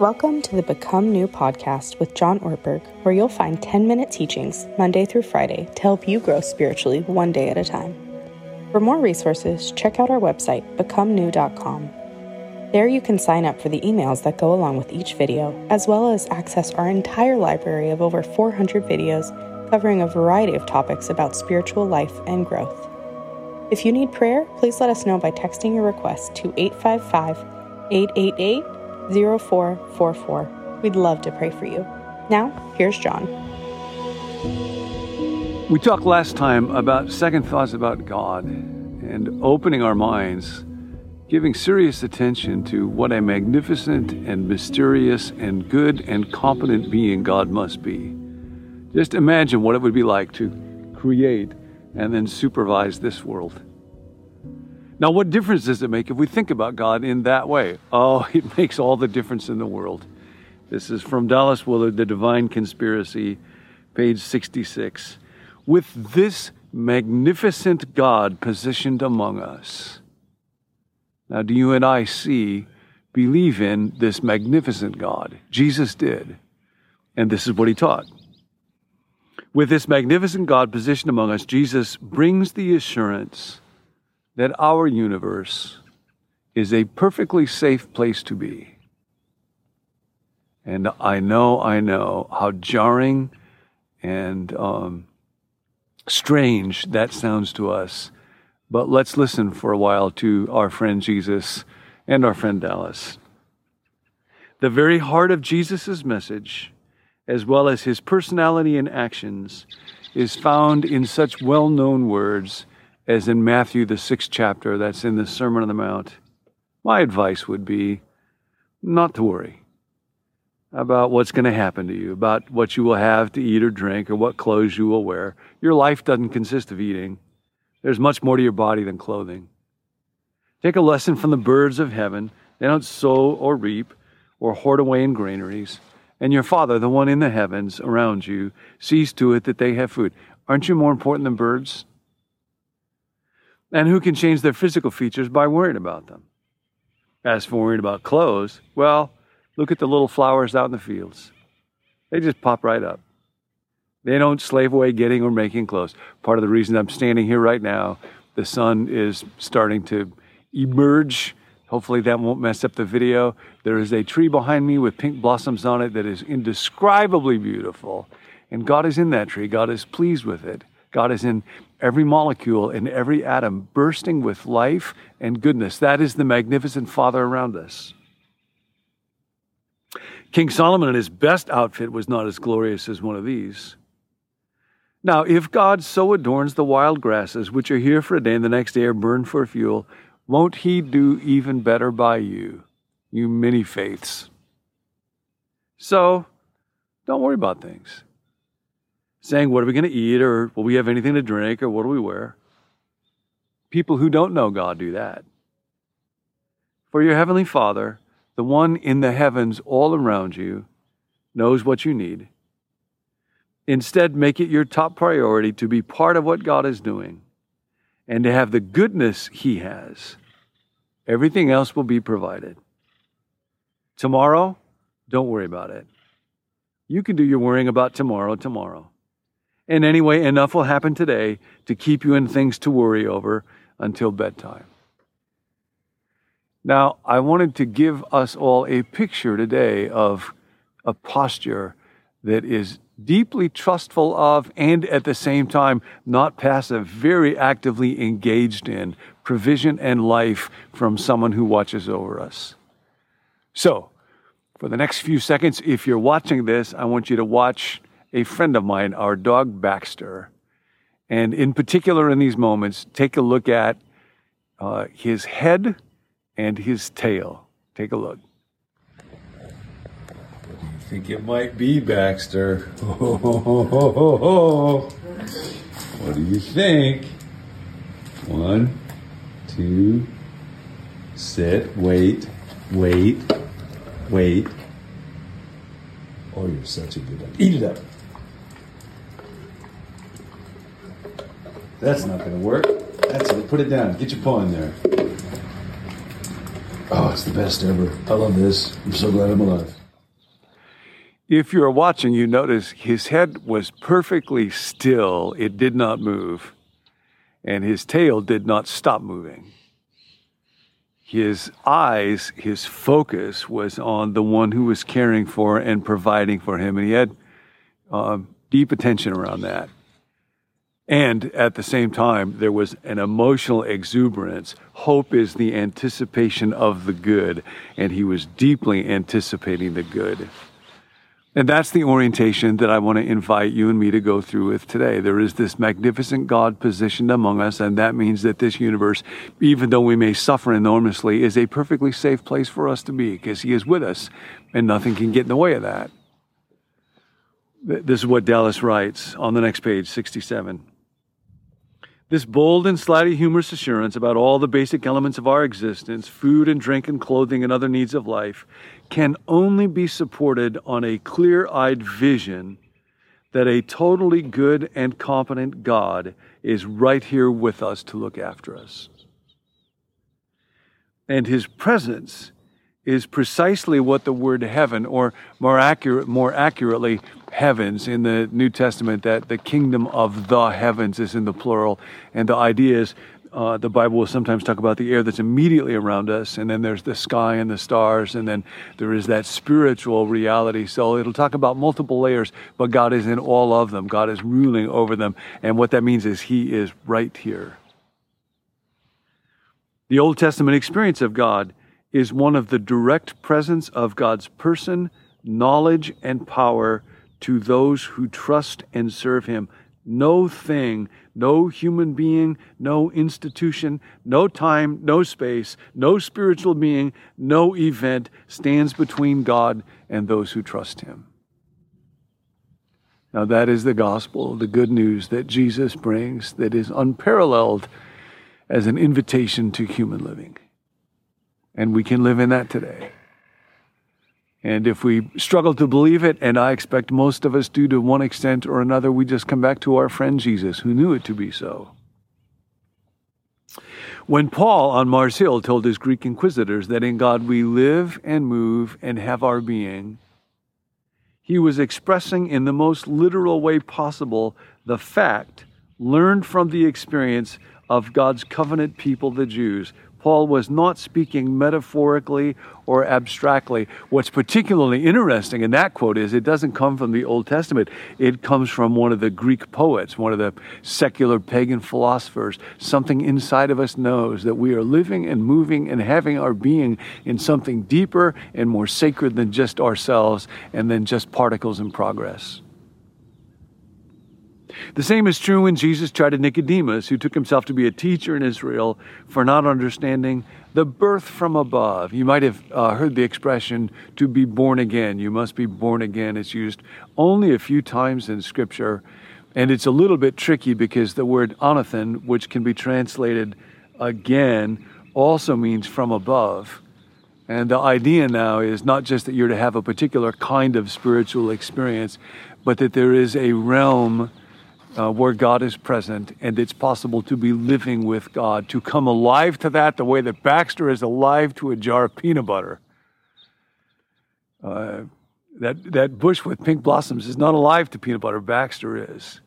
Welcome to the Become New podcast with John Ortberg, where you'll find 10 minute teachings Monday through Friday to help you grow spiritually one day at a time. For more resources, check out our website, becomenew.com. There you can sign up for the emails that go along with each video, as well as access our entire library of over 400 videos covering a variety of topics about spiritual life and growth. If you need prayer, please let us know by texting your request to 855 888 0444. We'd love to pray for you. Now, here's John. We talked last time about second thoughts about God and opening our minds, giving serious attention to what a magnificent and mysterious and good and competent being God must be. Just imagine what it would be like to create and then supervise this world. Now, what difference does it make if we think about God in that way? Oh, it makes all the difference in the world. This is from Dallas Willard, The Divine Conspiracy, page 66. With this magnificent God positioned among us. Now, do you and I see, believe in this magnificent God? Jesus did. And this is what he taught. With this magnificent God positioned among us, Jesus brings the assurance that our universe is a perfectly safe place to be. And I know, I know how jarring and um, strange that sounds to us. But let's listen for a while to our friend Jesus and our friend Dallas. The very heart of Jesus' message, as well as his personality and actions, is found in such well known words as in Matthew, the sixth chapter, that's in the Sermon on the Mount, my advice would be not to worry about what's going to happen to you, about what you will have to eat or drink, or what clothes you will wear. Your life doesn't consist of eating, there's much more to your body than clothing. Take a lesson from the birds of heaven. They don't sow or reap or hoard away in granaries. And your Father, the one in the heavens around you, sees to it that they have food. Aren't you more important than birds? And who can change their physical features by worrying about them. As for worrying about clothes, well, look at the little flowers out in the fields. They just pop right up. They don't slave away getting or making clothes. Part of the reason I'm standing here right now, the sun is starting to emerge. Hopefully, that won't mess up the video. There is a tree behind me with pink blossoms on it that is indescribably beautiful. And God is in that tree. God is pleased with it. God is in every molecule in every atom, bursting with life and goodness. That is the magnificent Father around us. King Solomon in his best outfit was not as glorious as one of these. Now, if God so adorns the wild grasses, which are here for a day and the next day are burned for fuel, won't he do even better by you, you many faiths? So, don't worry about things saying, What are we going to eat? or Will we have anything to drink? or What do we wear? People who don't know God do that. For your Heavenly Father, the one in the heavens all around you, knows what you need. Instead, make it your top priority to be part of what God is doing and to have the goodness He has. Everything else will be provided. Tomorrow, don't worry about it. You can do your worrying about tomorrow tomorrow. And anyway, enough will happen today to keep you in things to worry over until bedtime. Now, I wanted to give us all a picture today of a posture that is deeply trustful of and at the same time not passive, very actively engaged in provision and life from someone who watches over us. So, for the next few seconds, if you're watching this, I want you to watch a friend of mine, our dog Baxter. And in particular, in these moments, take a look at uh, his head and his tail. Take a look. You think it might be, Baxter? Oh, oh, oh, what do you think? One, two, sit, wait, wait, wait. Oh, you're such a good one. Eat it up. That's not going to work. That's it. Put it down. Get your paw in there. Oh, it's the best ever. I love this. I'm so glad I'm alive. If you're watching, you notice his head was perfectly still, it did not move, and his tail did not stop moving. His eyes, his focus was on the one who was caring for and providing for him, and he had um, deep attention around that. And at the same time, there was an emotional exuberance. Hope is the anticipation of the good, and he was deeply anticipating the good. And that's the orientation that I want to invite you and me to go through with today. There is this magnificent God positioned among us, and that means that this universe, even though we may suffer enormously, is a perfectly safe place for us to be because He is with us, and nothing can get in the way of that. This is what Dallas writes on the next page, 67. This bold and slightly humorous assurance about all the basic elements of our existence food and drink and clothing and other needs of life can only be supported on a clear eyed vision that a totally good and competent God is right here with us to look after us. And his presence is precisely what the word heaven, or more accurate, more accurately, heavens in the New Testament, that the kingdom of the heavens is in the plural. And the idea is uh, the Bible will sometimes talk about the air that's immediately around us, and then there's the sky and the stars, and then there is that spiritual reality. So it'll talk about multiple layers, but God is in all of them. God is ruling over them. And what that means is He is right here. The Old Testament experience of God is one of the direct presence of God's person, knowledge, and power to those who trust and serve Him. No thing, no human being, no institution, no time, no space, no spiritual being, no event stands between God and those who trust Him. Now, that is the gospel, the good news that Jesus brings that is unparalleled as an invitation to human living. And we can live in that today. And if we struggle to believe it, and I expect most of us do to one extent or another, we just come back to our friend Jesus, who knew it to be so. When Paul on Mars Hill told his Greek inquisitors that in God we live and move and have our being, he was expressing in the most literal way possible the fact learned from the experience of God's covenant people, the Jews, Paul was not speaking metaphorically or abstractly. What's particularly interesting in that quote is it doesn't come from the Old Testament, it comes from one of the Greek poets, one of the secular pagan philosophers. Something inside of us knows that we are living and moving and having our being in something deeper and more sacred than just ourselves and than just particles in progress. The same is true when Jesus tried Nicodemus, who took himself to be a teacher in Israel, for not understanding the birth from above. You might have uh, heard the expression to be born again. You must be born again. It's used only a few times in Scripture, and it's a little bit tricky because the word anothen, which can be translated again, also means from above. And the idea now is not just that you're to have a particular kind of spiritual experience, but that there is a realm uh, where God is present, and it's possible to be living with God, to come alive to that the way that Baxter is alive to a jar of peanut butter. Uh, that, that bush with pink blossoms is not alive to peanut butter, Baxter is.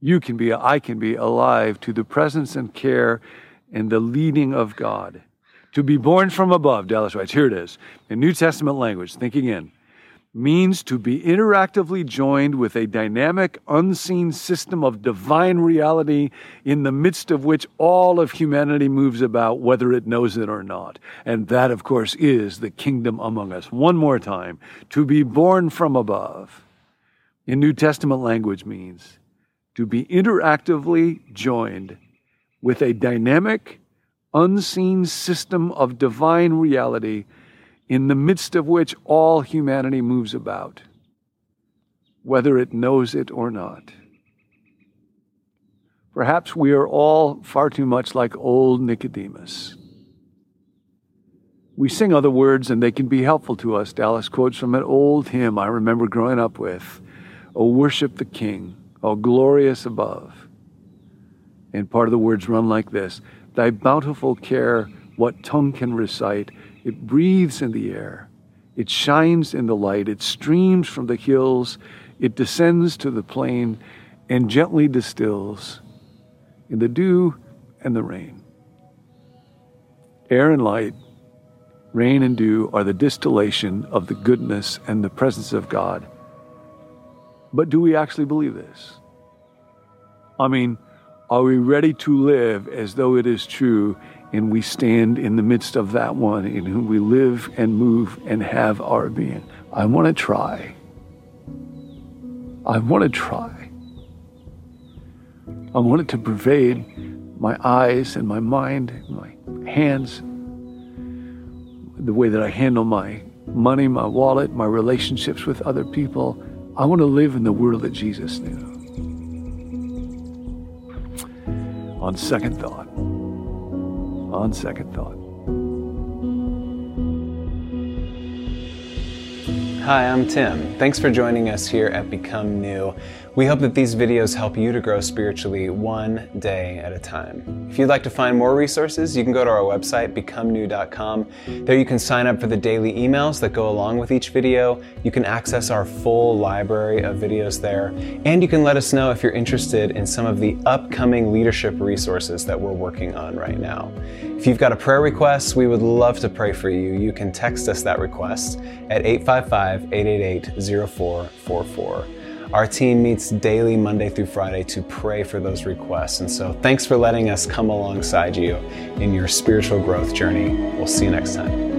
You can be, I can be alive to the presence and care and the leading of God. To be born from above, Dallas writes, here it is, in New Testament language, thinking in means to be interactively joined with a dynamic, unseen system of divine reality in the midst of which all of humanity moves about, whether it knows it or not. And that, of course, is the kingdom among us. One more time to be born from above in New Testament language means to be interactively joined with a dynamic, unseen system of divine reality in the midst of which all humanity moves about, whether it knows it or not. Perhaps we are all far too much like old Nicodemus. We sing other words and they can be helpful to us. Dallas quotes from an old hymn I remember growing up with Oh, worship the King, oh, glorious above. And part of the words run like this Thy bountiful care, what tongue can recite? It breathes in the air. It shines in the light, it streams from the hills, it descends to the plain, and gently distills in the dew and the rain. Air and light, rain and dew are the distillation of the goodness and the presence of God. But do we actually believe this? I mean, are we ready to live as though it is true and we stand in the midst of that one in whom we live and move and have our being? I want to try. I want to try. I want it to pervade my eyes and my mind, my hands, the way that I handle my money, my wallet, my relationships with other people. I want to live in the world that Jesus knew. On second thought, on second thought. Hi, I'm Tim. Thanks for joining us here at Become New. We hope that these videos help you to grow spiritually one day at a time. If you'd like to find more resources, you can go to our website, becomenew.com. There you can sign up for the daily emails that go along with each video. You can access our full library of videos there, and you can let us know if you're interested in some of the upcoming leadership resources that we're working on right now. If you've got a prayer request, we would love to pray for you. You can text us that request at 855 888 0444. Our team meets daily, Monday through Friday, to pray for those requests. And so thanks for letting us come alongside you in your spiritual growth journey. We'll see you next time.